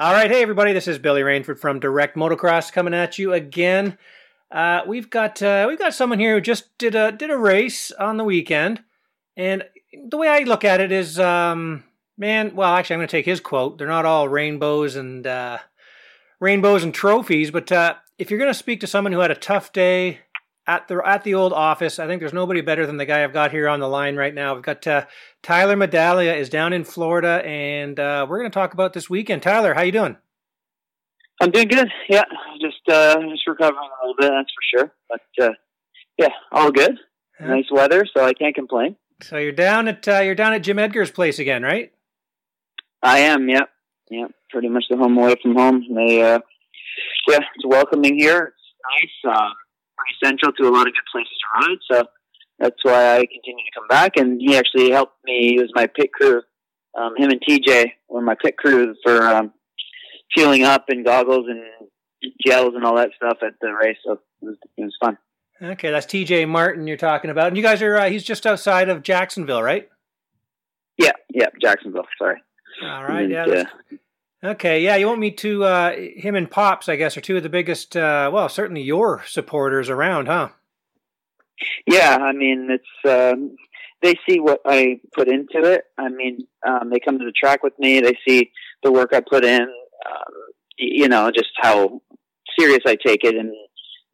All right, hey everybody, this is Billy Rainford from Direct Motocross coming at you again. Uh, we've got uh, we've got someone here who just did a did a race on the weekend, and the way I look at it is, um, man. Well, actually, I'm going to take his quote. They're not all rainbows and uh, rainbows and trophies, but uh, if you're going to speak to someone who had a tough day at the at the old office. I think there's nobody better than the guy I've got here on the line right now. We've got uh, Tyler Medaglia is down in Florida, and uh, we're going to talk about this weekend. Tyler, how you doing? I'm doing good. Yeah, just uh, just recovering a little bit, that's for sure. But uh, yeah, all good. Nice weather, so I can't complain. So you're down at uh, you're down at Jim Edgar's place again, right? I am. Yep. Yep. Pretty much the home away from home. They, uh, yeah, it's welcoming here. It's nice. Pretty central to a lot of good places to ride. So that's why I continue to come back. And he actually helped me. He was my pit crew. Um, him and TJ were my pit crew for um, fueling up and goggles and gels and all that stuff at the race. So it was, it was fun. Okay, that's TJ Martin you're talking about. And you guys are, uh, he's just outside of Jacksonville, right? Yeah, yeah, Jacksonville. Sorry. All right. And, yeah. Uh, Okay, yeah, you want me to uh, him and Pops, I guess, are two of the biggest. Uh, well, certainly your supporters around, huh? Yeah, I mean, it's um, they see what I put into it. I mean, um, they come to the track with me. They see the work I put in. Um, you know, just how serious I take it, and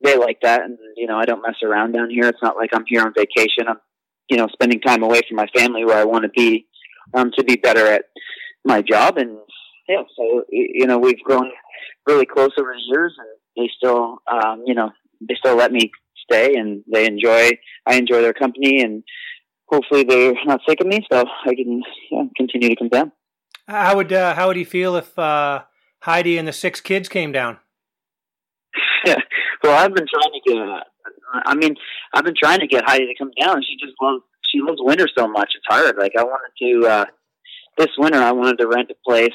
they like that. And you know, I don't mess around down here. It's not like I'm here on vacation. I'm, you know, spending time away from my family where I want to be um, to be better at my job and yeah, so you know we've grown really close over the years, and they still, um, you know, they still let me stay, and they enjoy. I enjoy their company, and hopefully they're not sick of me, so I can yeah, continue to come down. How would uh, how would he feel if uh, Heidi and the six kids came down? Yeah, well, I've been trying to get. Uh, I mean, I've been trying to get Heidi to come down. She just loves she loves winter so much. It's hard. Like I wanted to uh, this winter. I wanted to rent a place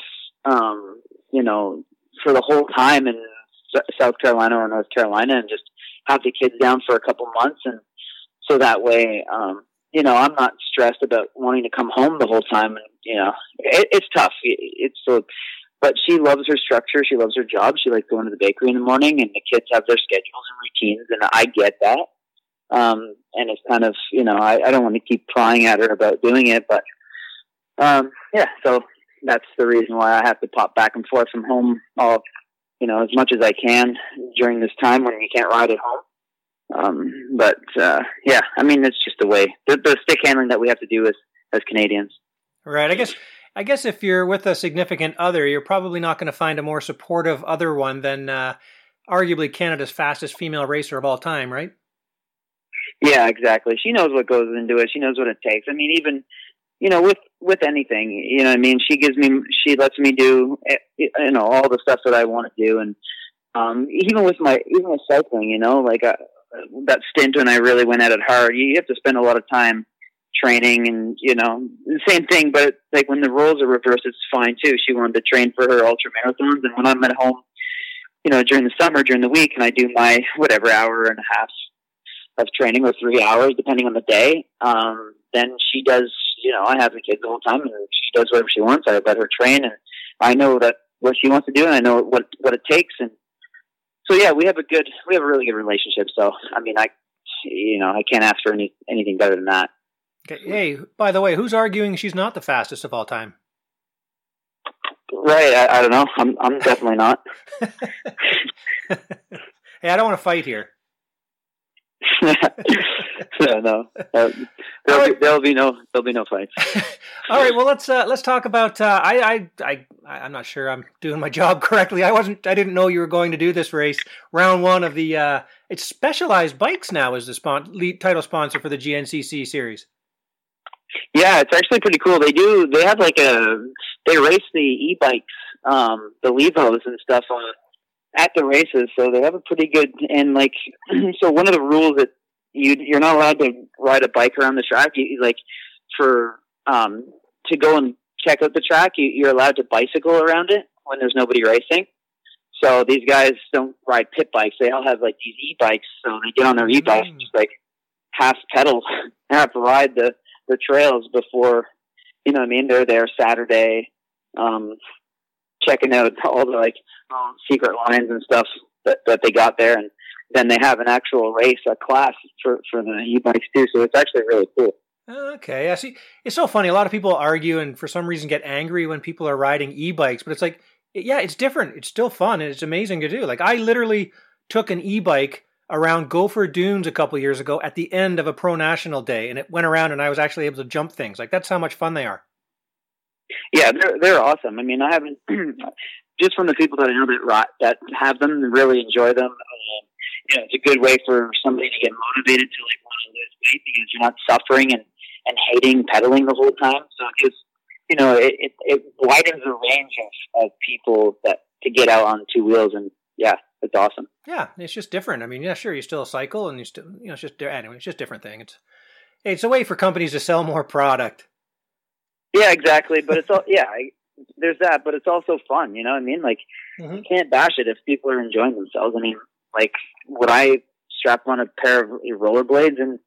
um, you know, for the whole time in South Carolina or North Carolina and just have the kids down for a couple months. And so that way, um, you know, I'm not stressed about wanting to come home the whole time. And, you know, it, it's tough. It, it's so, but she loves her structure. She loves her job. She likes going to the bakery in the morning and the kids have their schedules and routines. And I get that. Um, and it's kind of, you know, I, I don't want to keep prying at her about doing it, but, um, yeah, so that's the reason why I have to pop back and forth from home all you know as much as I can during this time when you can't ride at home. Um, but uh, yeah, I mean it's just the way the, the stick handling that we have to do as as Canadians. Right. I guess I guess if you're with a significant other, you're probably not going to find a more supportive other one than uh, arguably Canada's fastest female racer of all time, right? Yeah, exactly. She knows what goes into it. She knows what it takes. I mean, even you know, with with anything, you know, I mean, she gives me, she lets me do, eh, you know, all the stuff that I want to do, and um, even with my, even with cycling, you know, like uh, that stint when I really went at it hard, you have to spend a lot of time training, and you know, same thing. But like when the roles are reversed, it's fine too. She wanted to train for her ultra marathons, and when I'm at home, you know, during the summer, during the week, and I do my whatever hour and a half of training or three hours, depending on the day, um, then she does you know, I have the kids the whole time, and she does whatever she wants. I let her train, and I know that what she wants to do, and I know what what it takes, and so yeah, we have a good, we have a really good relationship. So I mean, I, you know, I can't ask for any anything better than that. Okay. Hey, by the way, who's arguing she's not the fastest of all time? Right. I, I don't know. I'm I'm definitely not. hey, I don't want to fight here. no, uh, there'll, right. be, there'll be no there'll be no fights. All right, well let's uh, let's talk about. Uh, I I I I'm not sure I'm doing my job correctly. I wasn't. I didn't know you were going to do this race. Round one of the. Uh, it's Specialized Bikes now is the spon- lead title sponsor for the GNCC series. Yeah, it's actually pretty cool. They do. They have like a. They race the e-bikes, um, the Levos and stuff on at the races, so they have a pretty good and like. so one of the rules that you you're not allowed to ride a bike around the track. You like for um to go and check out the track, you, you're allowed to bicycle around it when there's nobody racing. So these guys don't ride pit bikes; they all have like these e-bikes. So they get on their e-bikes, mm. just like half pedal, half ride the the trails before. You know what I mean? They're there Saturday, um, checking out all the like um, secret lines and stuff that that they got there, and then they have an actual race, a class for for the e-bikes too. So it's actually really cool. Okay, I see. It's so funny. A lot of people argue and for some reason get angry when people are riding e-bikes, but it's like, yeah, it's different. It's still fun and it's amazing to do. Like I literally took an e-bike around Gopher Dunes a couple years ago at the end of a pro national day, and it went around, and I was actually able to jump things. Like that's how much fun they are. Yeah, they're they're awesome. I mean, I haven't just from the people that I know that that have them really enjoy them. Um, you know, it's a good way for somebody to get motivated to like want to lose weight because you're not suffering and and hating pedaling the whole time. So it gives you know it it, it widens the range of, of people that to get out on two wheels and yeah, it's awesome. Yeah, it's just different. I mean, yeah, sure, you still cycle and you still you know it's just anyway, it's just different thing. It's it's a way for companies to sell more product. Yeah, exactly. But it's all yeah. I, there's that, but it's also fun. You know what I mean? Like mm-hmm. you can't bash it if people are enjoying themselves. I mean, like would I strap on a pair of rollerblades and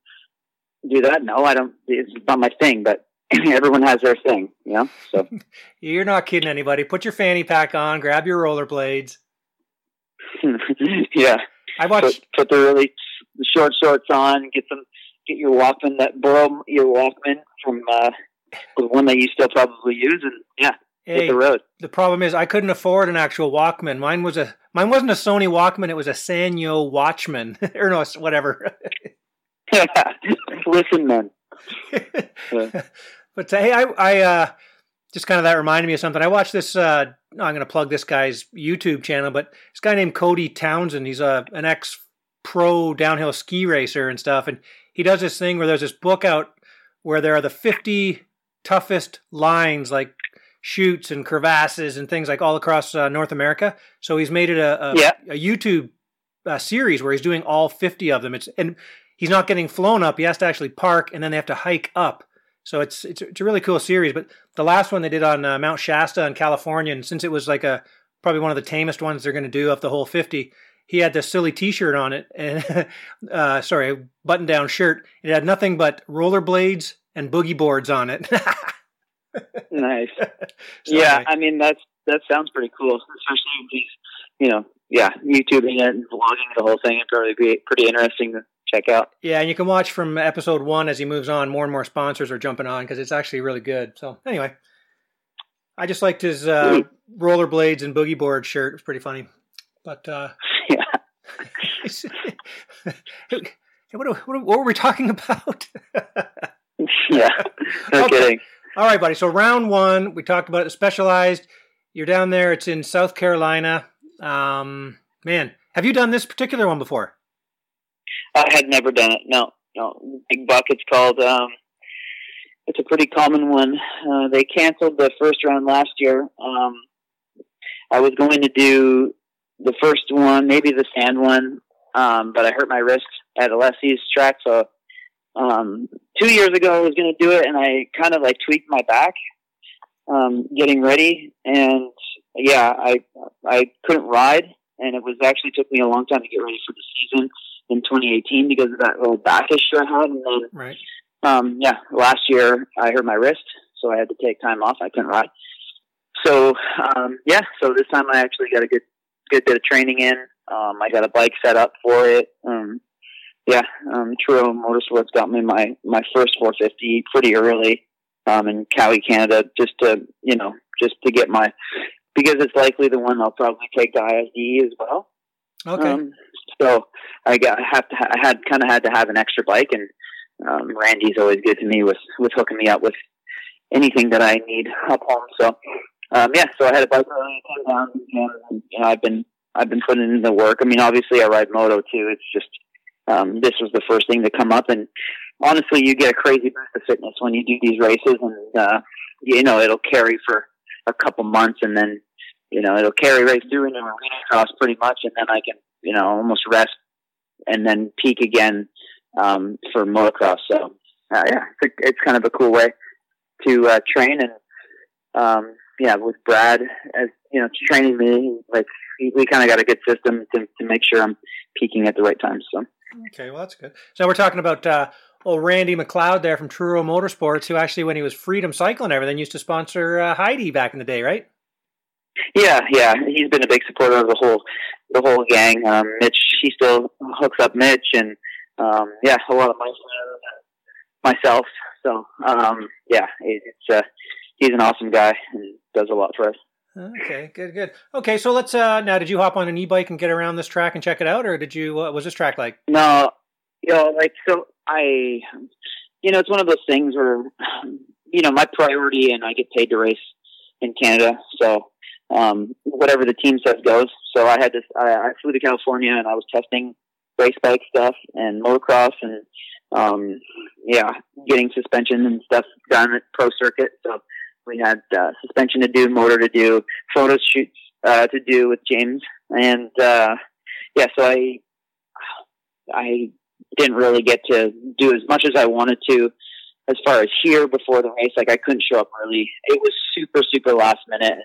do that? No, I don't. It's not my thing. But everyone has their thing. You know. So you're not kidding anybody. Put your fanny pack on. Grab your rollerblades. yeah. I watched. Put, put the really short shorts on. Get some. Get your Walkman. That borrow your Walkman from. uh the one that you still probably use, and yeah, hey, hit the road. The problem is I couldn't afford an actual Walkman. Mine was a mine wasn't a Sony Walkman. It was a Sanyo Watchman or no, whatever. Listen, man. but uh, hey, I, I uh, just kind of that reminded me of something. I watched this. Uh, I'm going to plug this guy's YouTube channel, but this guy named Cody Townsend. He's a uh, an ex pro downhill ski racer and stuff, and he does this thing where there's this book out where there are the 50 toughest lines like chutes and crevasses and things like all across uh, North America. So he's made it a, a, yeah. a YouTube uh, series where he's doing all 50 of them. It's and he's not getting flown up. He has to actually park and then they have to hike up. So it's it's, it's a really cool series. But the last one they did on uh, Mount Shasta in California, and since it was like a probably one of the tamest ones they're going to do of the whole 50, he had this silly T-shirt on it, and uh, sorry, button-down shirt. It had nothing but rollerblades and boogie boards on it. nice. So yeah, anyway. I mean that's that sounds pretty cool, especially if he's you know yeah YouTubing it and vlogging the whole thing. It'd probably be pretty interesting to check out. Yeah, and you can watch from episode one as he moves on. More and more sponsors are jumping on because it's actually really good. So anyway, I just liked his uh, rollerblades and boogie board shirt. It was pretty funny. But uh, yeah. what, what, what were we talking about? yeah, no okay. kidding. All right, buddy. So round one, we talked about it. Specialized. You're down there. It's in South Carolina. Um, man, have you done this particular one before? I had never done it. No, no. Big Buck. It's called. Um, it's a pretty common one. Uh, they canceled the first round last year. Um, I was going to do the first one, maybe the sand one, um, but I hurt my wrist at Alessi's track, so um, two years ago I was going to do it, and I kind of like tweaked my back, um, getting ready, and yeah, I I couldn't ride, and it was actually took me a long time to get ready for the season in 2018 because of that little back issue I had, and then right. um, yeah, last year I hurt my wrist, so I had to take time off. I couldn't ride. So um, yeah, so this time I actually got a good good bit of training in. Um, I got a bike set up for it. Um, yeah, um, Truro Motorsports got me my my first 450 pretty early um, in Cowie, Canada, just to you know just to get my because it's likely the one I'll probably take to ISDE as well. Okay. Um, so I got I have to I had kind of had to have an extra bike, and um, Randy's always good to me with with hooking me up with anything that I need up home. So um, yeah, so I had a bike early, came down, and you know I've been I've been putting in the work. I mean, obviously I ride moto too. It's just um, this was the first thing to come up. And honestly, you get a crazy boost of fitness when you do these races, and uh, you know it'll carry for a couple months, and then you know it'll carry right through into arena cross pretty much, and then I can you know almost rest and then peak again um, for motocross. So uh, yeah, it's, it's kind of a cool way to uh, train and. Um, yeah, with Brad as you know training me, like we kind of got a good system to to make sure I'm peaking at the right time. So Okay, well that's good. So we're talking about uh, old Randy McLeod there from Truro Motorsports, who actually, when he was Freedom Cycle and everything, used to sponsor uh, Heidi back in the day, right? Yeah, yeah, he's been a big supporter of the whole the whole gang. Um, Mitch, he still hooks up Mitch, and um, yeah, a lot of my myself. So um, yeah, it's uh, he's an awesome guy and does a lot for us. Okay, good, good. Okay, so let's uh now. Did you hop on an e-bike and get around this track and check it out, or did you? What was this track like? No, you know, like so I, you know, it's one of those things where, you know, my priority and I get paid to race in Canada, so um, whatever the team says goes. So I had this I, I flew to California and I was testing race bike stuff and motocross and, um, yeah, getting suspension and stuff done at pro circuit. So we had uh, suspension to do, motor to do, photo shoots uh, to do with James, and uh, yeah, so I I didn't really get to do as much as I wanted to as far as here before the race. Like I couldn't show up early. It was super super last minute.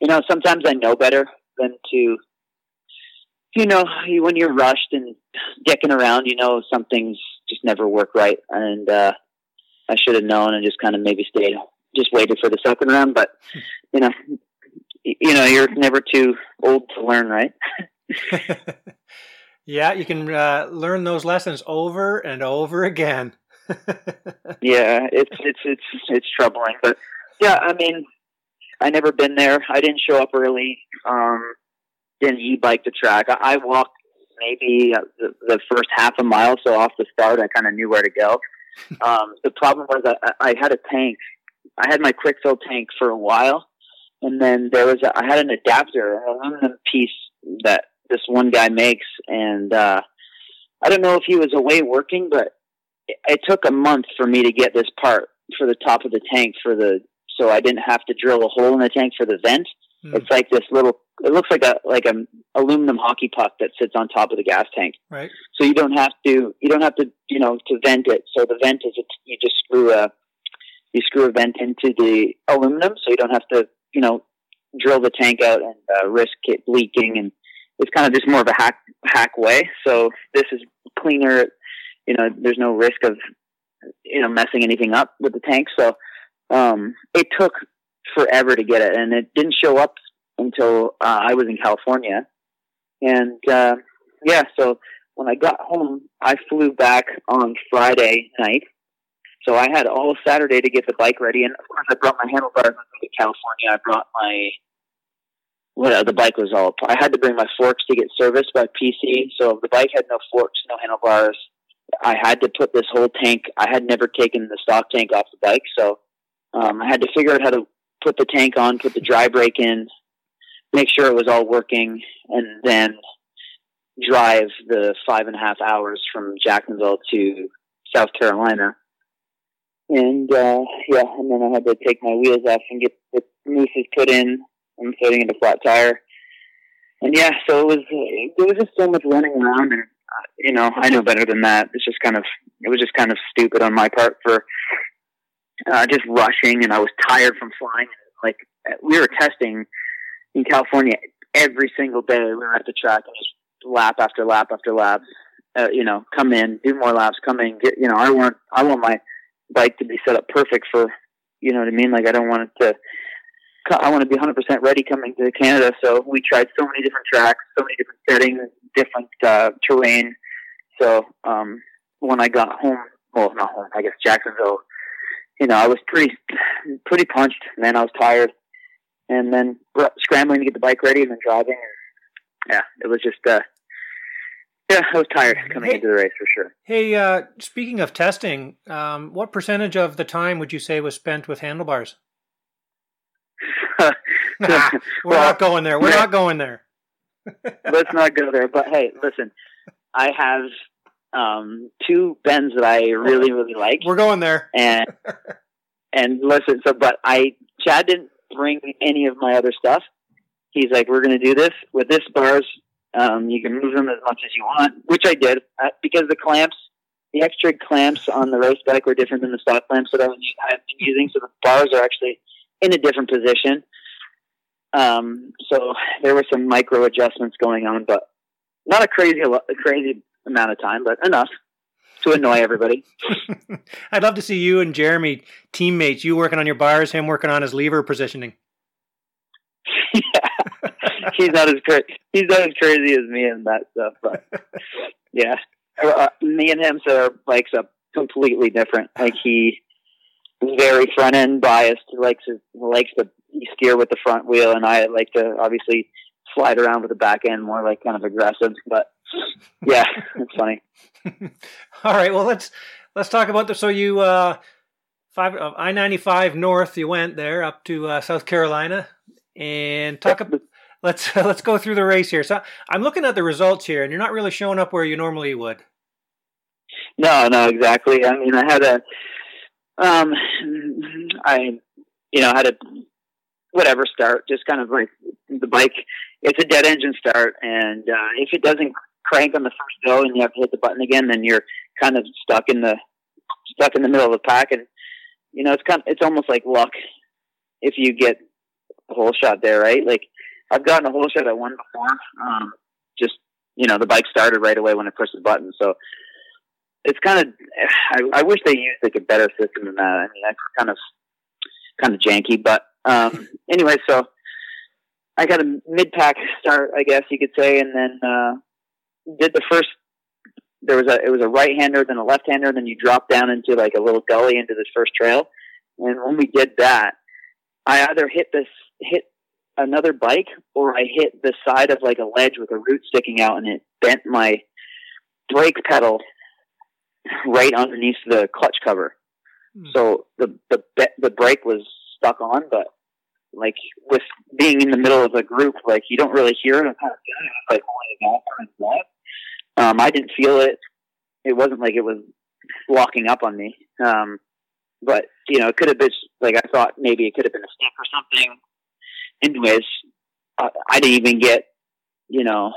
You know, sometimes I know better than to. You know, when you're rushed and dicking around, you know some things just never work right, and uh, I should have known and just kind of maybe stayed just waited for the second round. But you know, you know, you're never too old to learn, right? yeah, you can uh, learn those lessons over and over again. yeah, it's it's it's it's troubling, but yeah, I mean, I never been there. I didn't show up early. Um, didn't e-bike the track. I, I walked maybe uh, the, the first half a mile, so off the start, I kind of knew where to go. Um, the problem was I, I had a tank I had my quick fill tank for a while, and then there was a, I had an adapter, an aluminum piece that this one guy makes, and uh, I don't know if he was away working, but it, it took a month for me to get this part for the top of the tank for the so I didn't have to drill a hole in the tank for the vent. Mm. It's like this little. It looks like a like an aluminum hockey puck that sits on top of the gas tank. Right. So you don't have to you don't have to you know to vent it. So the vent is a, you just screw a you screw a vent into the aluminum, so you don't have to, you know, drill the tank out and uh, risk it leaking. And it's kind of just more of a hack hack way. So this is cleaner. You know, there's no risk of, you know, messing anything up with the tank. So um, it took forever to get it, and it didn't show up until uh, I was in California. And uh, yeah, so when I got home, I flew back on Friday night so I had all Saturday to get the bike ready, and of course I brought my handlebars with me to California. I brought my what well, the bike was all. I had to bring my forks to get serviced by PC. So the bike had no forks, no handlebars. I had to put this whole tank. I had never taken the stock tank off the bike, so um, I had to figure out how to put the tank on, put the dry brake in, make sure it was all working, and then drive the five and a half hours from Jacksonville to South Carolina and uh, yeah, and then I had to take my wheels off and get the mousses put in. I'm putting in a flat tire, and yeah, so it was there was just so much running around, and uh, you know I know better than that. It's just kind of it was just kind of stupid on my part for uh, just rushing, and I was tired from flying. Like we were testing in California every single day. We were at the track and just lap after lap after lap. Uh, you know, come in, do more laps, come in, get. You know, I want I want my bike to be set up perfect for, you know what I mean? Like I don't want it to. I want to be 100% ready coming to Canada. So we tried so many different tracks, so many different settings, different uh, terrain. So um, when I got home, well, not home, I guess Jacksonville, you know, I was pretty, pretty punched. Man, I was tired, and then scrambling to get the bike ready and then driving. And, yeah, it was just uh, yeah, I was tired coming hey, into the race for sure. Hey, uh, speaking of testing, um, what percentage of the time would you say was spent with handlebars? nah, we're well, not going there. We're yeah. not going there. let's not go there. But hey, listen, I have um, two bends that I really, really like. We're going there. And and listen, so but I Chad didn't bring any of my other stuff. He's like, we're going to do this with this bars um, you can move them as much as you want, which I did uh, because the clamps, the extra clamps on the race bike were different than the stock clamps that I've been using. So the bars are actually in a different position. Um, so there were some micro adjustments going on, but not a crazy, a crazy amount of time, but enough to annoy everybody. I'd love to see you and Jeremy teammates. You working on your bars, him working on his lever positioning. he's not as cra- he's not as crazy as me and that stuff. But yeah, uh, me and him so our bikes are completely different. Like he very front end biased. He likes to, likes to steer with the front wheel, and I like to obviously slide around with the back end, more like kind of aggressive. But yeah, it's funny. All right, well let's let's talk about this. So you uh, five uh, I ninety five north. You went there up to uh, South Carolina and talk about. Let's let's go through the race here. So I'm looking at the results here, and you're not really showing up where you normally would. No, no, exactly. I mean, I had a um, I, you know, had a whatever start, just kind of like the bike. It's a dead engine start, and uh, if it doesn't crank on the first go and you have to hit the button again, then you're kind of stuck in the stuck in the middle of the pack, and you know, it's kind of, it's almost like luck if you get a holeshot there, right? Like I've gotten a holeshot at one before. Um, just you know, the bike started right away when I pushed the button, so it's kind of I, I wish they used like a better system than that. I mean, that's kind of kind of janky, but um, anyway, so I got a mid pack start, I guess you could say, and then uh, did the first. There was a it was a right hander, then a left hander, then you drop down into like a little gully into this first trail. And when we did that, I either hit this hit another bike or I hit the side of like a ledge with a root sticking out, and it bent my brake pedal right underneath the clutch cover. Hmm. So the the the brake was stuck on, but like with being in the middle of a group, like you don't really hear it. I'm kind of like holding it off Um, I didn't feel it. It wasn't like it was locking up on me. Um, but you know, it could have been like I thought maybe it could have been a stick or something. Anyways, uh, I didn't even get, you know,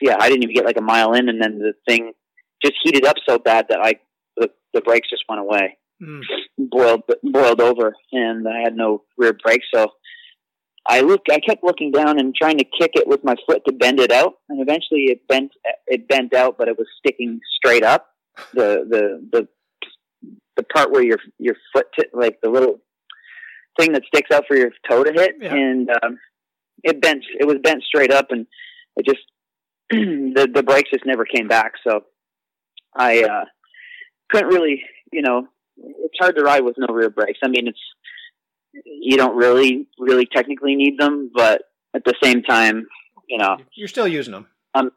yeah, I didn't even get like a mile in, and then the thing just heated up so bad that I the, the brakes just went away, mm. boiled boiled over, and I had no rear brake. So I look, I kept looking down and trying to kick it with my foot to bend it out, and eventually it bent it bent out, but it was sticking straight up. The the the the part where your your foot t- like the little thing that sticks out for your toe to hit, yeah. and um, it bent. It was bent straight up, and it just the the brakes just never came back. So I uh, couldn't really, you know, it's hard to ride with no rear brakes. I mean, it's you don't really, really technically need them, but at the same time, you know, you're still using them. Um,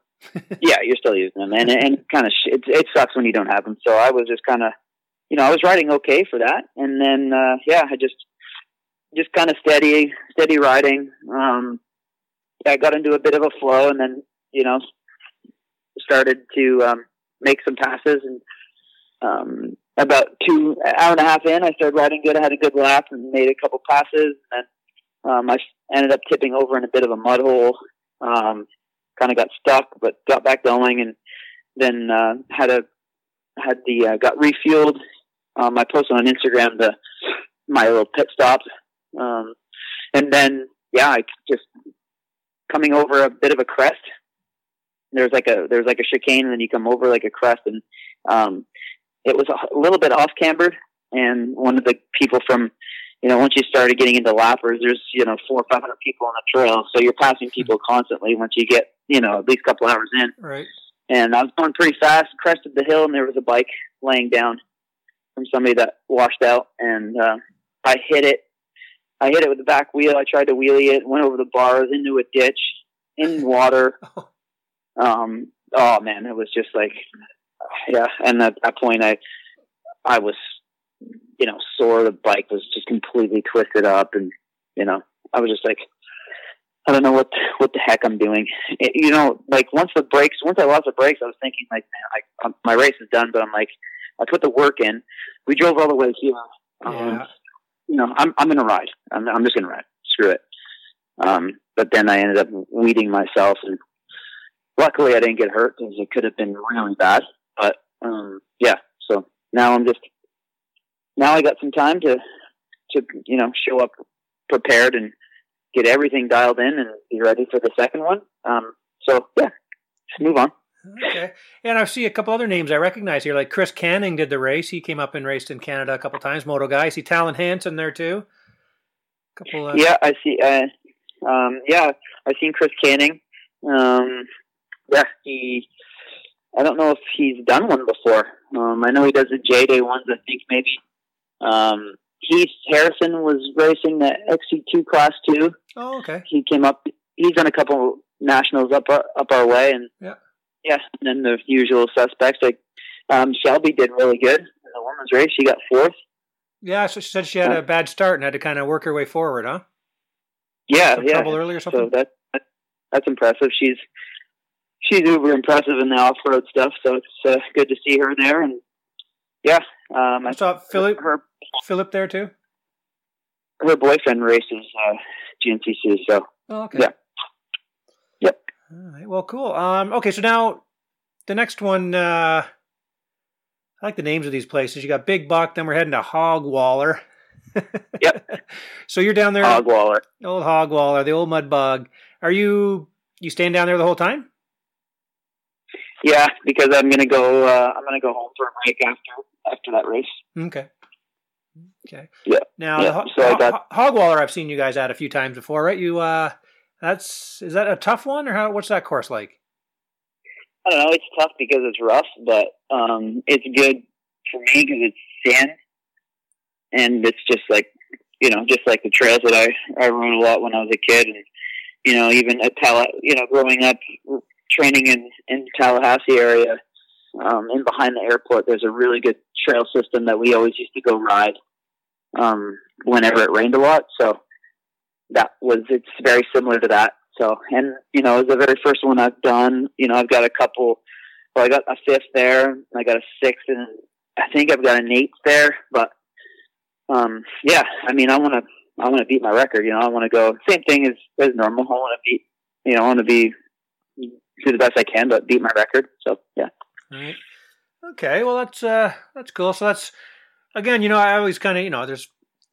yeah, you're still using them, and and kind of sh- it, it sucks when you don't have them. So I was just kind of, you know, I was riding okay for that, and then uh, yeah, I just just kind of steady, steady riding. Um, I got into a bit of a flow, and then you know, started to um, make some passes and um, about two hour and a half in, I started riding good. I had a good lap and made a couple passes, and um, I ended up tipping over in a bit of a mud hole. Um, kind of got stuck, but got back going, and then uh, had a had the uh, got refueled. Um, I posted on Instagram the my little pit stop, um, and then yeah, I just coming over a bit of a crest. There's like a there's like a chicane and then you come over like a crest and um it was a, little bit off cambered and one of the people from you know once you started getting into lappers there's you know four or five hundred people on the trail. So you're passing people constantly once you get you know at least a couple hours in. Right. And I was going pretty fast crested the hill and there was a bike laying down from somebody that washed out and uh I hit it I hit it with the back wheel I tried to wheelie it went over the bars into a ditch in water oh um, oh man, it was just like, yeah. And at that point, I, I was, you know, sore. The bike was just completely twisted up, and you know, I was just like, I don't know what what the heck I'm doing. It, you know, like once the brakes, once I lost the brakes, I was thinking like, man, I, I'm, my race is done. But I'm like, I put the work in. We drove all the way here. Um, yeah. You know, I'm I'm gonna ride. I'm I'm just gonna ride. Screw it. Um, but then I ended up weeding myself and luckily I didn't get hurt because it could have been really bad. But um, yeah, so now I'm just now I got some time to to you know show up prepared and get everything dialed in and be ready for the second one. Um, so yeah, just move on. Okay, and I see a couple other names I recognize here, like Chris Canning did the race. He came up and raced in Canada a couple times. Moto guy. I see Talon Hanson there too. couple. Uh... Yeah, I see. Uh, Um, yeah, I've seen Chris Canning. Um, yeah, he. I don't know if he's done one before. Um, I know he does the J Day ones. I think maybe. Um, Heath Harrison was racing the XC2 Class Two. Oh, okay. He came up. He's done a couple nationals up our, up our way, and Yeah. Yeah, and then the usual suspects like um, Shelby did really good in the women's race. She got fourth. Yeah, so she said she had a bad start and had to kind of work her way forward, huh? Yeah, Some yeah. trouble early or something. So that, that that's impressive. She's she's uber impressive in the off road stuff. So it's uh, good to see her there. And yeah, um, I saw Philip her Philip there too. her boyfriend races uh, GNCC. So Oh, okay. Yeah. All right. Well, cool. Um, okay, so now the next one. Uh, I like the names of these places. You got Big Buck. Then we're heading to Hogwaller. Yep. so you're down there, Hogwaller. old Hogwaller, the old mud bug. Are you you staying down there the whole time? Yeah, because I'm gonna go. Uh, I'm gonna go home for a break after after that race. Okay. Okay. Yeah. Now, Yeah, the Ho- so I got- Ho- Hogwaller, I've seen you guys at a few times before, right? You, uh, that's is that a tough one, or how? What's that course like? I don't know. It's tough because it's rough, but um, it's good for me because it's sand, and it's just like you know, just like the trails that I I rode a lot when I was a kid, and you know, even at Tall, you know, growing up training in in Tallahassee area, um, and behind the airport, there's a really good trail system that we always used to go ride um, whenever it rained a lot. So that was it's very similar to that. So and you know, it was the very first one I've done. You know, I've got a couple. Well, I got a fifth there. I got a sixth, and I think I've got an eighth there. But um, yeah, I mean, I want to. I want to beat my record. You know, I want to go same thing as as normal. I want to beat. You know, I want to be do the best I can, but beat my record. So yeah. Right. Okay. Well, that's uh, that's cool. So that's again, you know, I always kind of, you know, there's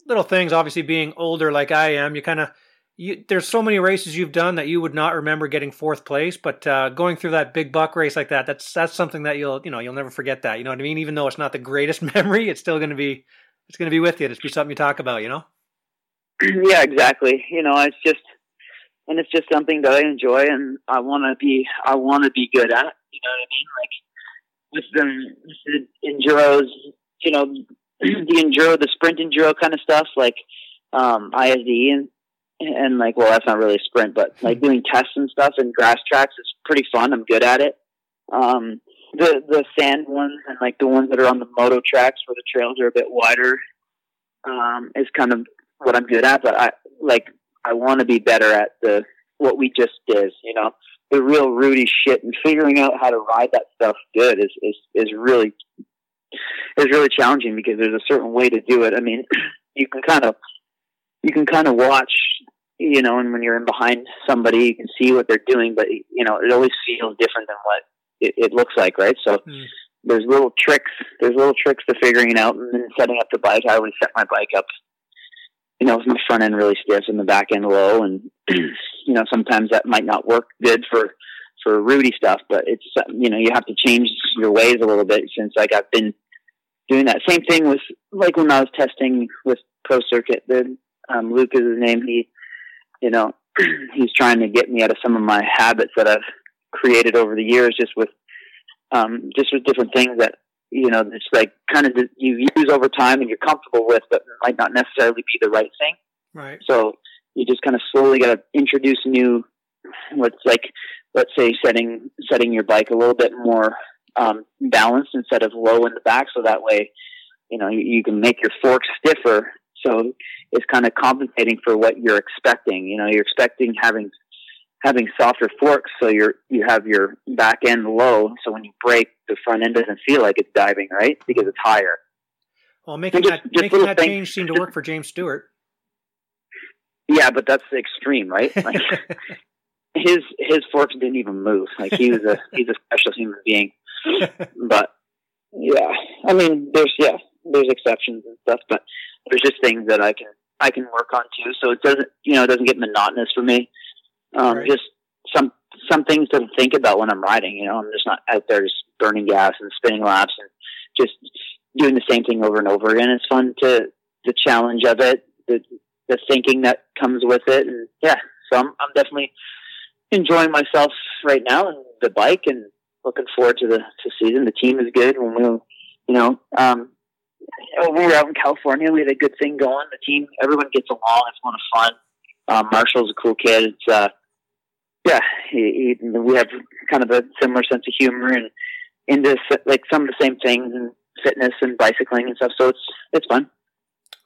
little things. Obviously, being older like I am, you kind of, you there's so many races you've done that you would not remember getting fourth place, but uh, going through that big buck race like that, that's that's something that you'll, you know, you'll never forget that. You know what I mean? Even though it's not the greatest memory, it's still going to be, it's going to be with you. It's be something you talk about. You know? yeah, exactly. You know, it's just, and it's just something that I enjoy, and I want to be, I want to be good at. You know what I mean? Like with the, with the enduros, you know, the enduro, the sprint enduro kind of stuff, like um, ISD and and like, well, that's not really a sprint, but like doing tests and stuff and grass tracks is pretty fun. I'm good at it. Um, the the sand ones and like the ones that are on the moto tracks where the trails are a bit wider um, is kind of what I'm good at, but I like I want to be better at the what we just did. You know, the real rooty shit and figuring out how to ride that stuff good is is is really is really challenging because there's a certain way to do it. I mean, you can kind of you can kind of watch, you know, and when you're in behind somebody, you can see what they're doing, but you know, it always feels different than what it, it looks like, right? So Mm. there's little tricks. There's little tricks to figuring it out, and then setting up the bike. I always set my bike up, you know, with my front end really stiff and the back end low, and you know, sometimes that might not work good for for rooty stuff, but it's you know, you have to change your ways a little bit since like I've been doing that. Same thing with like when I was testing with Pro Circuit. The um, Luke is his name. He, you know, he's trying to get me out of some of my habits that I've created over the years, just with um, just with different things that you know, it's like kind of you use over time and you're comfortable with, but might not necessarily be the right thing. Right. So you just kind of slowly got to introduce new, what's like, let's say setting setting your bike a little bit more um, balanced instead of low in the back, so that way, you know, you, you can make your forks stiffer. So it's kind of compensating for what you're expecting. You know, you're expecting having having softer forks, so you're you have your back end low. So when you break, the front end doesn't feel like it's diving, right? Because it's higher. Well, making just- that just making that things- change seemed to work for James Stewart. Yeah, but that's the extreme, right? Like his his forks didn't even move. Like he was a he's a special human being. But yeah, I mean, there's yeah, there's exceptions and stuff, but there's just things that I can I can work on too. So it doesn't you know it doesn't get monotonous for me. Um, Right. Just some some things to think about when I'm riding. You know, I'm just not out there just burning gas and spinning laps and just doing the same thing over and over again. It's fun to the challenge of it, the the thinking that comes with it, and yeah. So I'm, I'm definitely enjoying myself right now and the bike and looking forward to the to season. The team is good. When we, you know, um, we were out in California, we had a good thing going. The team, everyone gets along. It's a lot of fun. Um, Marshall's a cool kid. It's uh, yeah, he, he, we have kind of a similar sense of humor and into like some of the same things and fitness and bicycling and stuff. So it's it's fun.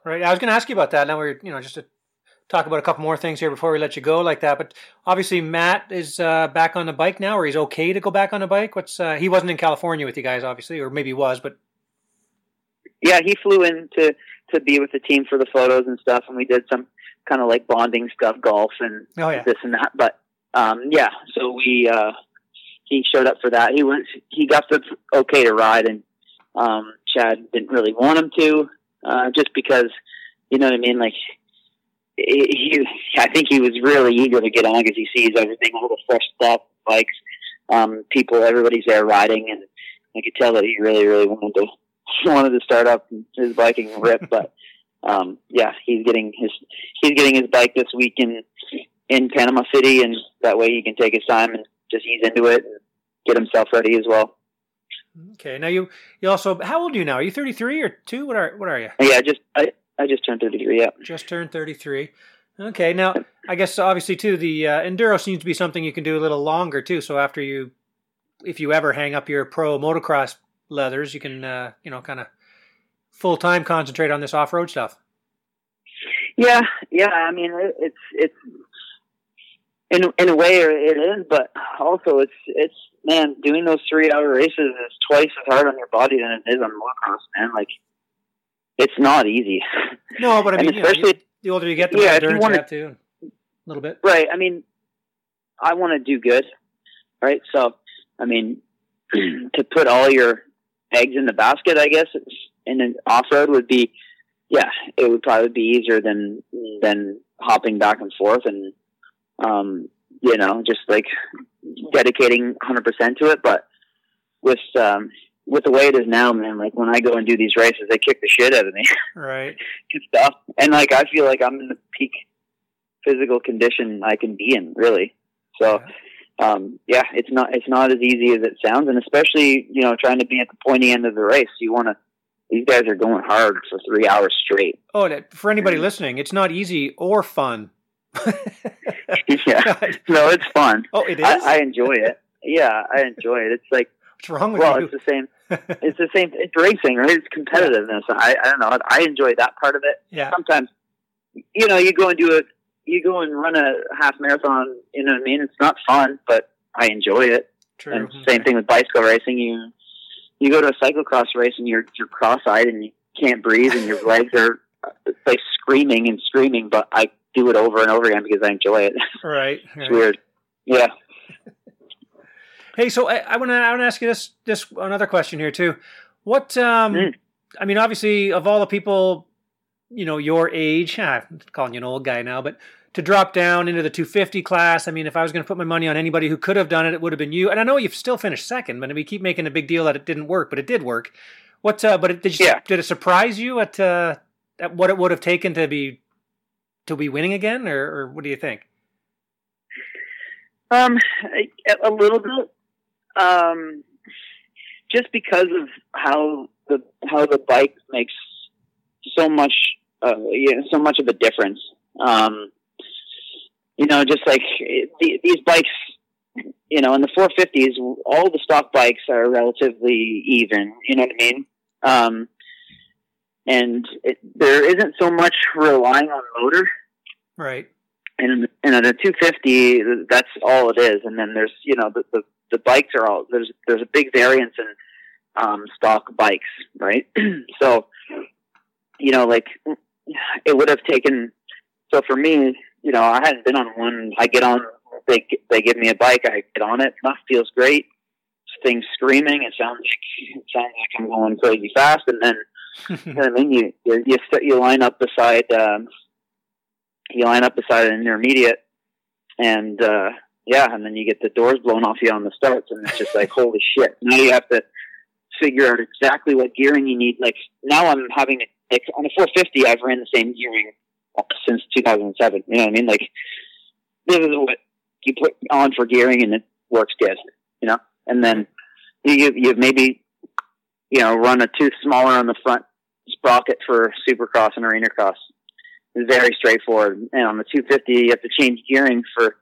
Right. I was going to ask you about that. Now we're you know just to talk about a couple more things here before we let you go like that. But obviously Matt is uh, back on the bike now, or he's okay to go back on the bike. What's uh, he wasn't in California with you guys, obviously, or maybe he was, but yeah, he flew in to to be with the team for the photos and stuff, and we did some kind of like bonding stuff, golf and oh, yeah. this and that. But um, yeah, so we uh, he showed up for that. He was he got the okay to ride, and um, Chad didn't really want him to, uh, just because you know what I mean. Like he, I think he was really eager to get on because he sees everything, all the fresh stuff, bikes, um, people, everybody's there riding, and I could tell that he really, really wanted to wanted to start up his biking rip. But um, yeah, he's getting his he's getting his bike this week in in Panama City, and that way he can take his time and just ease into it and get himself ready as well. Okay. Now you you also how old are you now? Are you thirty three or two? What are what are you? Yeah, just I I just turned thirty three. Yeah. Just turned thirty three. Okay. Now I guess obviously too the uh, enduro seems to be something you can do a little longer too. So after you, if you ever hang up your pro motocross leathers, you can uh, you know kind of full time concentrate on this off road stuff. Yeah, yeah. I mean, it, it's it's in in a way it is, but also it's it's man doing those three hour races is twice as hard on your body than it is on motocross. Man, like it's not easy. No, but I mean, especially you know, the older you get, the yeah, more endurance you, you have to. A little bit, right? I mean, I want to do good, right? So, I mean, to put all your eggs in the basket, I guess, in an off road would be, yeah, it would probably be easier than than hopping back and forth and, um, you know, just like dedicating 100% to it. But with um, with the way it is now, man, like when I go and do these races, they kick the shit out of me. Right. and stuff. And like I feel like I'm in the peak physical condition I can be in, really. So. Yeah um, yeah, it's not it's not as easy as it sounds, and especially you know trying to be at the pointy end of the race, you want to. These guys are going hard for three hours straight. Oh, and for anybody listening, it's not easy or fun. yeah, no, it's fun. Oh, it is. I, I enjoy it. Yeah, I enjoy it. It's like what's wrong with well, you? it's the same. It's the same. It's racing, right? It's competitiveness. I I don't know. I enjoy that part of it. Yeah. Sometimes, you know, you go and do a, you go and run a half marathon, you know what I mean? It's not fun, but I enjoy it. True. And mm-hmm. same thing with bicycle racing. You you go to a cyclocross race and you're you're cross-eyed and you can't breathe and your legs are uh, like screaming and screaming, but I do it over and over again because I enjoy it. Right. it's right. weird. Yeah. Hey, so I, I want to I want to ask you this this another question here too. What um, mm. I mean, obviously, of all the people, you know, your age, I'm calling you an old guy now, but to drop down into the 250 class. I mean, if I was going to put my money on anybody who could have done it, it would have been you. And I know you've still finished second, but we keep making a big deal that it didn't work, but it did work. What? Uh, but it, did you, yeah. did it surprise you at uh, at what it would have taken to be to be winning again, or, or what do you think? Um, a, a little bit. Um, just because of how the how the bike makes so much, uh, yeah, so much of a difference. Um, you know, just like the, these bikes, you know, in the 450s, all the stock bikes are relatively even. You know what I mean? Um, and it, there isn't so much relying on motor, right? And and at a 250, that's all it is. And then there's you know the the, the bikes are all there's there's a big variance in um, stock bikes, right? so you know, like it would have taken. So for me, you know, I hadn't been on one. I get on, they they give me a bike, I get on it. That feels great. Things screaming. It sounds like it sounds like I'm going crazy fast, and then you know I mean. You you you, you line up beside um, you line up beside an intermediate, and uh, yeah, and then you get the doors blown off you on the starts, and it's just like holy shit. Now you have to figure out exactly what gearing you need. Like now, I'm having like on a 450, I've ran the same gearing since 2007. You know what I mean? Like this is what you put on for gearing and it works good, you know. And then you you maybe you know run a tooth smaller on the front sprocket for Supercross and Arena Cross. Very straightforward. And on the 250, you have to change gearing for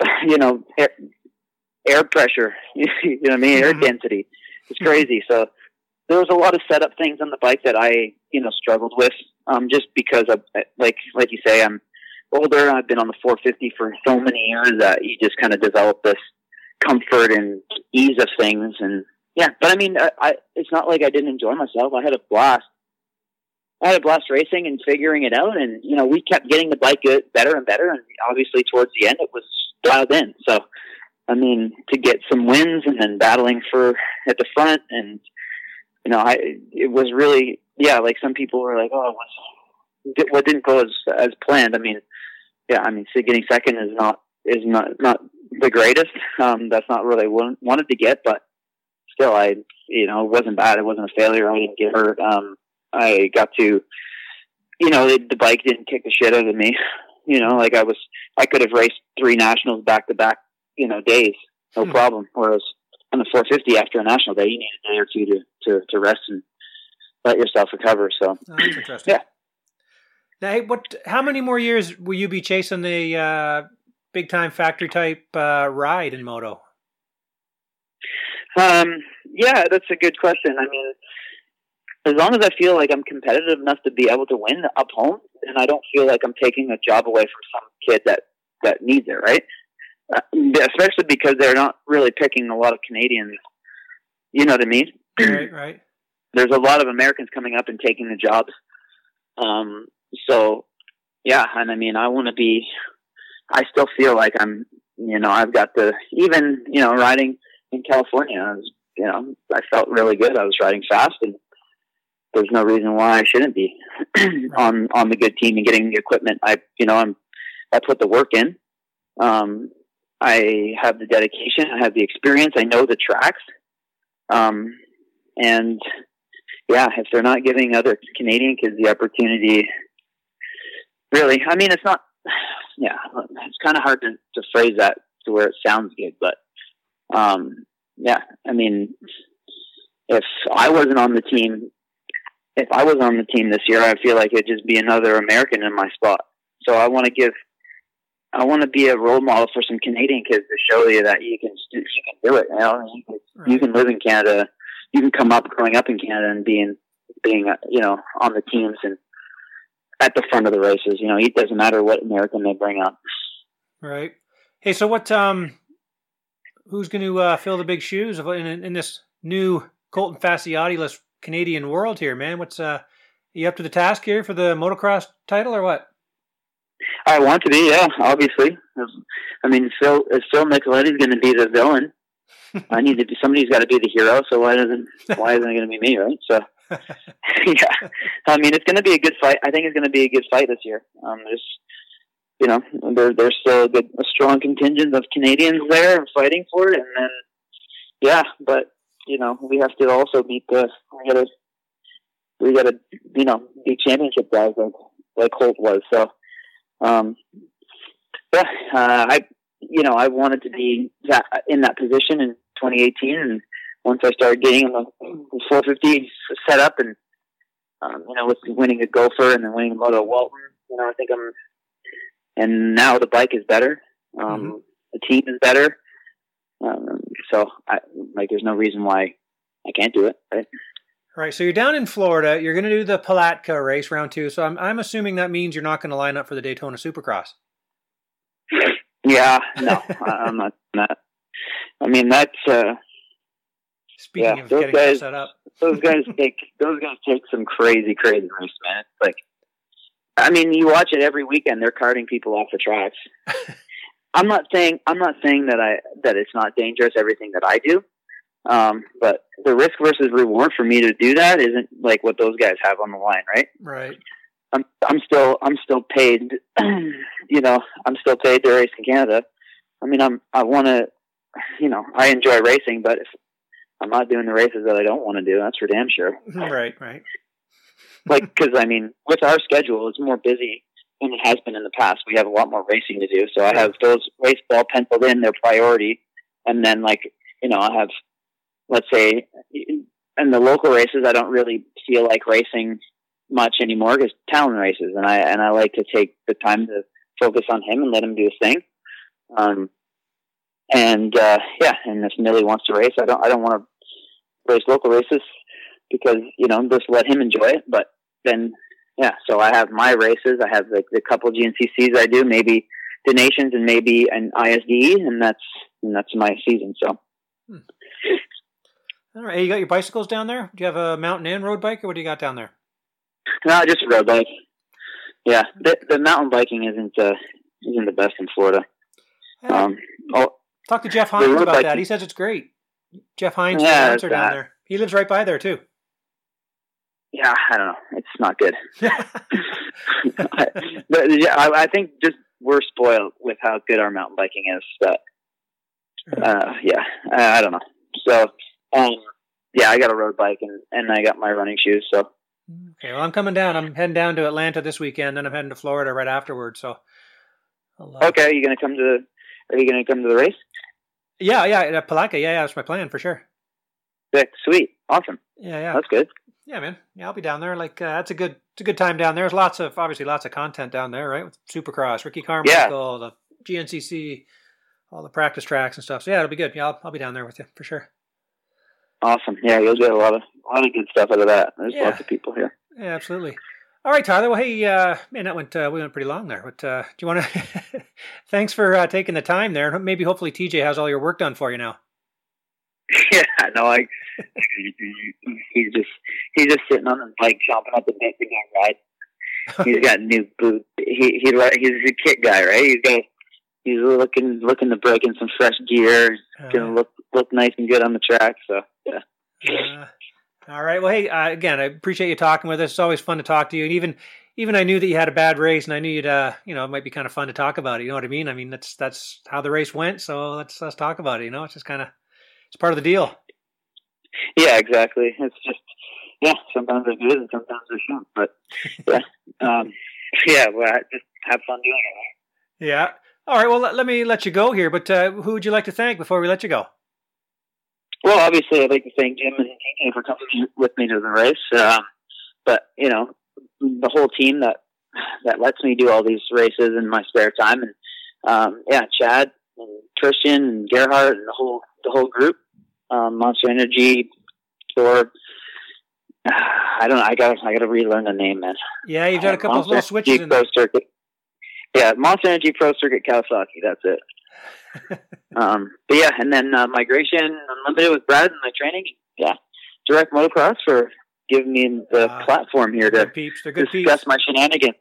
you know air, air pressure. you know what I mean? Air mm-hmm. density. It's crazy. So there was a lot of setup things on the bike that I you know struggled with, um, just because of uh, like like you say, I'm older. I've been on the 450 for so many years that you just kind of develop this comfort and ease of things. And yeah, but I mean, I, I, it's not like I didn't enjoy myself. I had a blast. I had a blast racing and figuring it out. And, you know, we kept getting the bike good, better and better. And obviously towards the end, it was dialed in. So, I mean, to get some wins and then battling for at the front and, you know, I, it was really, yeah, like some people were like, oh, what, what didn't go as, as planned. I mean, yeah, I mean, getting second is not, is not, not the greatest. Um, that's not really what I wanted to get, but still, I, you know, it wasn't bad. It wasn't a failure. I didn't get hurt. Um, I got to, you know, the, the bike didn't kick the shit out of me. You know, like I was, I could have raced three nationals back to back, you know, days, no hmm. problem. Whereas on the 450 after a national day, you need a day or two to, to, to rest and let yourself recover. So, oh, that's interesting. Yeah. Now, hey, what? How many more years will you be chasing the uh, big time factory type uh, ride in moto? Um, yeah, that's a good question. I mean, as long as I feel like I'm competitive enough to be able to win up home, and I don't feel like I'm taking a job away from some kid that that needs it, right? Uh, especially because they're not really picking a lot of Canadians. You know what I mean? Right, right. There's a lot of Americans coming up and taking the jobs. Um, so, yeah, and I mean, I want to be. I still feel like I'm. You know, I've got the even. You know, riding in California, I was, you know, I felt really good. I was riding fast, and there's no reason why I shouldn't be on on the good team and getting the equipment. I, you know, I'm. I put the work in. Um, I have the dedication. I have the experience. I know the tracks. Um, and yeah, if they're not giving other Canadian kids the opportunity really. I mean, it's not. Yeah, it's kind of hard to, to phrase that to where it sounds good, but um, yeah. I mean, if I wasn't on the team, if I was on the team this year, I feel like it'd just be another American in my spot. So I want to give. I want to be a role model for some Canadian kids to show you that you can you can do it. You know, you can, right. you can live in Canada. You can come up growing up in Canada and being being you know on the teams and at the front of the races. You know, it doesn't matter what American they bring up. Right. Hey, so what? Um, who's going to uh, fill the big shoes in, in this new Colton Facciotti Canadian world here, man? What's uh, you up to the task here for the motocross title or what? I want to be, yeah, obviously. I mean, Phil, if Phil Nicoletti's going to be the villain, I need to be. Somebody's got to be the hero. So why doesn't? Why isn't it going to be me, right? So yeah, I mean, it's going to be a good fight. I think it's going to be a good fight this year. Um, there's, you know, there, there's still a, good, a strong contingent of Canadians there fighting for it, and then, yeah, but you know, we have to also beat the. We got to, we got to, you know, beat championship guys like like Holt was. So, um, yeah, uh, I, you know, I wanted to be that in that position in 2018, and once I started getting the, the 450 set up and, um, you know, with winning a Gopher and then winning a Moto Walton, you know, I think I'm, and now the bike is better. Um, mm-hmm. the team is better. Um, so I, like, there's no reason why I can't do it. Right. Right. So you're down in Florida. You're going to do the Palatka race round two. So I'm, I'm assuming that means you're not going to line up for the Daytona Supercross. Yeah, no, I'm not. That. I mean, that's uh, Speaking yeah, of getting guys, set up, those guys take those guys take some crazy, crazy risks, man. It's like, I mean, you watch it every weekend. They're carting people off the tracks. I'm not saying I'm not saying that I that it's not dangerous everything that I do, um, but the risk versus reward for me to do that isn't like what those guys have on the line, right? Right. I'm I'm still I'm still paid, you know, I'm still paid to race in Canada. I mean, I'm I want to, you know, I enjoy racing, but if I'm not doing the races that I don't want to do. That's for damn sure. Right, right. like, because I mean, with our schedule, it's more busy than it has been in the past. We have a lot more racing to do, so I have those race ball penciled in their priority, and then like you know I have, let's say, in the local races I don't really feel like racing much anymore because Talon races, and I and I like to take the time to focus on him and let him do his thing. Um, and uh, yeah, and if Millie wants to race, I don't I don't want to race local races because you know just let him enjoy it. But then yeah, so I have my races. I have like the couple GNCCs I do, maybe the nations and maybe an ISDE, and that's and that's my season. So. Hmm. All right, you got your bicycles down there? Do you have a mountain and road bike, or what do you got down there? No, just a road bike. Yeah, the, the mountain biking isn't uh, isn't the best in Florida. Um, oh, Talk to Jeff Hines about biking. that. He says it's great. Jeff Hines, yeah, down there. He lives right by there too. Yeah, I don't know. It's not good. But yeah, I, I, think just we're spoiled with how good our mountain biking is. But uh, yeah, I, I, don't know. So um, yeah, I got a road bike and and I got my running shoes. So okay, well, I'm coming down. I'm heading down to Atlanta this weekend, and I'm heading to Florida right afterwards. So uh, okay, are you gonna come to the? Are you gonna come to the race? Yeah, yeah, Palatka. Yeah, yeah, that's my plan for sure. Sick, sweet, awesome. Yeah, yeah, that's good. Yeah, man. Yeah, I'll be down there. Like, uh, that's a good, it's a good time down there. There's lots of, obviously, lots of content down there, right? With Supercross, Ricky Carmichael, yeah. the GNCC, all the practice tracks and stuff. So yeah, it'll be good. Yeah, I'll, I'll be down there with you for sure. Awesome. Yeah, you'll get a lot of, a lot of good stuff out of that. There's yeah. lots of people here. Yeah, absolutely. All right, Tyler. Well, hey, uh, man, that went uh, we went pretty long there. But uh, do you want to? thanks for uh, taking the time there. Maybe hopefully TJ has all your work done for you now. Yeah, no, I. he's just he's just sitting on his bike, chomping up the bit to go ride. He's got new boots. He he he's a kit guy, right? He's got he's looking looking to break in some fresh gear. He's gonna uh. look look nice and good on the track. So yeah. Uh, all right. Well, hey, uh, again, I appreciate you talking with us. It's always fun to talk to you, and even even I knew that you had a bad race, and I knew you'd, uh, you know, it might be kind of fun to talk about it. You know what I mean? I mean, that's that's how the race went. So let's let's talk about it. You know, it's just kind of it's part of the deal. Yeah, exactly. It's just yeah. Sometimes they're good, and sometimes they're short. But yeah, um, yeah. Well, just have fun doing it. Right? Yeah. All right. Well, let, let, me let you go here. But uh, who would you like to thank before we let you go? Well, obviously, I'd like to thank Jim and TJ for coming with me to the race. Uh, but you know, the whole team that that lets me do all these races in my spare time, and um, yeah, Chad and Christian and Gerhard and the whole the whole group, um, Monster Energy, Thor. I don't know. I got I got to relearn the name, man. Yeah, you've got a couple Monster of little switches Energy in Pro Circuit. Yeah, Monster Energy Pro Circuit Kawasaki. That's it. um, but yeah, and then uh, migration unlimited with Brad and my training. Yeah, direct motocross for giving me the uh, platform here to peeps. They're good discuss peeps. my shenanigans.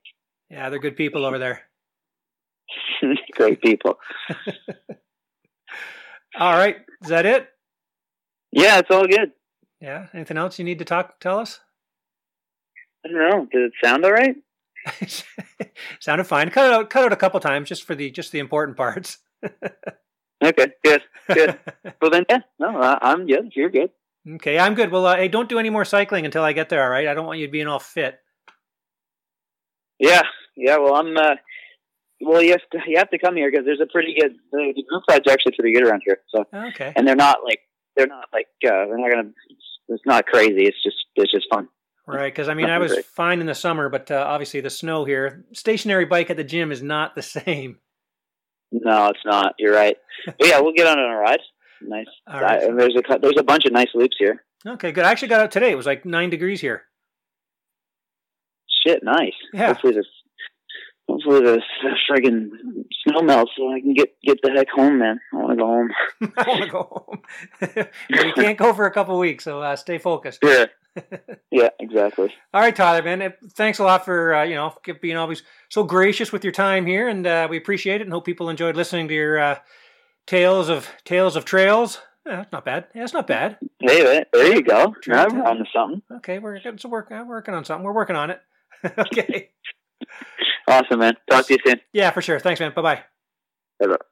Yeah, they're good people over there. Great people. all right, is that it? Yeah, it's all good. Yeah. Anything else you need to talk? Tell us. I don't know. Did it sound all right? Sounded fine. Cut it out. Cut it out a couple times just for the just the important parts. okay, good, good. well then, yeah, no, I, am good. You're good. Okay, I'm good. Well, uh, hey, don't do any more cycling until I get there. All right, I don't want you to being all fit. Yeah, yeah. Well, I'm. Uh, well, you have to you have to come here because there's a pretty good. The, the group rides are actually pretty good around here. So okay, and they're not like they're not like uh, they're not gonna. It's, it's not crazy. It's just it's just fun. Right, because I mean, I was great. fine in the summer, but uh, obviously the snow here. Stationary bike at the gym is not the same. No, it's not. You're right. But yeah, we'll get on a ride. Nice. Right. I, there's a there's a bunch of nice loops here. Okay, good. I actually got out today. It was like nine degrees here. Shit, nice. Yeah. Hopefully hopefully this friggin' snow melts so I can get get the heck home, man. I want to go home. I want to go home. you can't go for a couple weeks, so uh, stay focused. Yeah. yeah, exactly. All right, Tyler, man. Thanks a lot for uh, you know being always so gracious with your time here, and uh, we appreciate it. And hope people enjoyed listening to your uh, tales of tales of trails. Yeah, that's not bad. Yeah, that's not bad. Hey, there you go. Now we're on to something. Okay, we're it's work. I'm working on something. We're working on it. okay. Awesome, man. Talk to you soon. Yeah, for sure. Thanks, man. Bye bye.